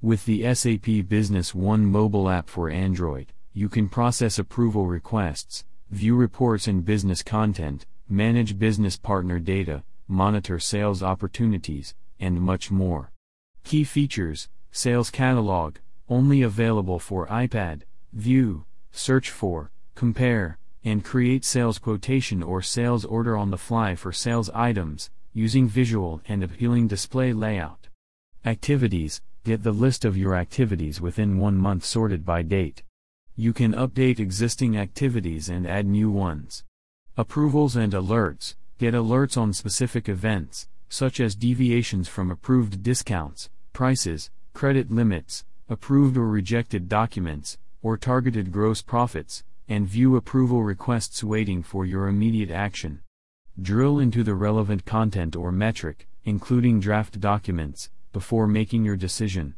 With the SAP Business One mobile app for Android, you can process approval requests, view reports and business content, manage business partner data, monitor sales opportunities, and much more. Key features Sales Catalog, only available for iPad, view, search for, compare, and create sales quotation or sales order on the fly for sales items, using visual and appealing display layout. Activities Get the list of your activities within one month sorted by date. You can update existing activities and add new ones. Approvals and alerts Get alerts on specific events, such as deviations from approved discounts, prices, credit limits, approved or rejected documents, or targeted gross profits, and view approval requests waiting for your immediate action. Drill into the relevant content or metric, including draft documents, before making your decision.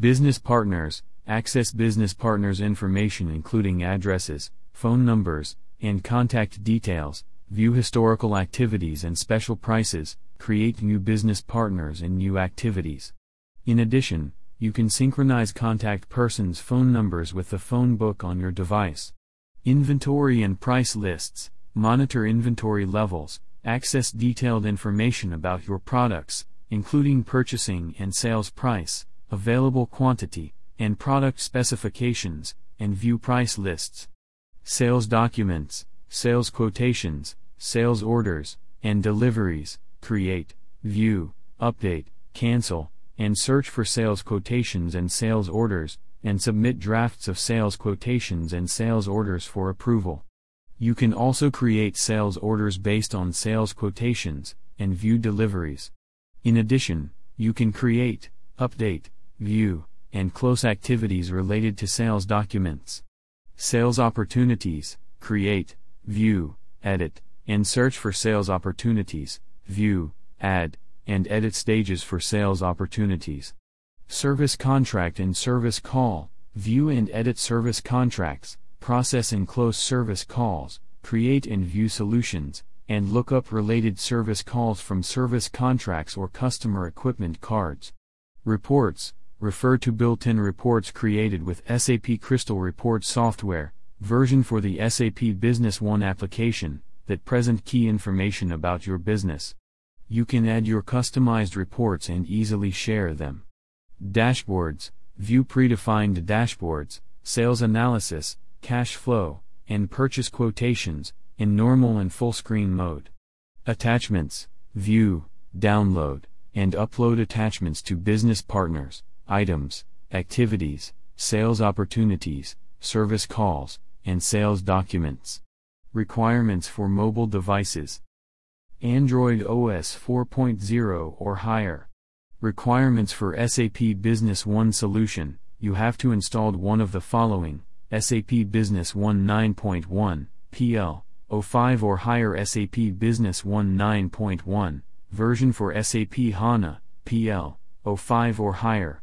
Business partners access business partners' information, including addresses, phone numbers, and contact details, view historical activities and special prices, create new business partners and new activities. In addition, you can synchronize contact persons' phone numbers with the phone book on your device. Inventory and price lists, monitor inventory levels, access detailed information about your products, including purchasing and sales price, available quantity, and product specifications, and view price lists. Sales documents, sales quotations, sales orders, and deliveries, create, view, update, cancel, and search for sales quotations and sales orders, and submit drafts of sales quotations and sales orders for approval. You can also create sales orders based on sales quotations, and view deliveries. In addition, you can create, update, view, and close activities related to sales documents. Sales opportunities, create, view, edit, and search for sales opportunities, view, add, and edit stages for sales opportunities. Service contract and service call, view and edit service contracts, process and close service calls, create and view solutions, and look up related service calls from service contracts or customer equipment cards. Reports, refer to built-in reports created with SAP Crystal Report software, version for the SAP Business One application, that present key information about your business. You can add your customized reports and easily share them. Dashboards, view predefined dashboards, sales analysis, cash flow, and purchase quotations, in normal and full screen mode. Attachments, view, download, and upload attachments to business partners, items, activities, sales opportunities, service calls, and sales documents. Requirements for mobile devices. Android OS 4.0 or higher. Requirements for SAP Business One solution you have to install one of the following SAP Business One 9.1, PL, 05 or higher SAP Business One 9.1, version for SAP HANA, PL, 05 or higher.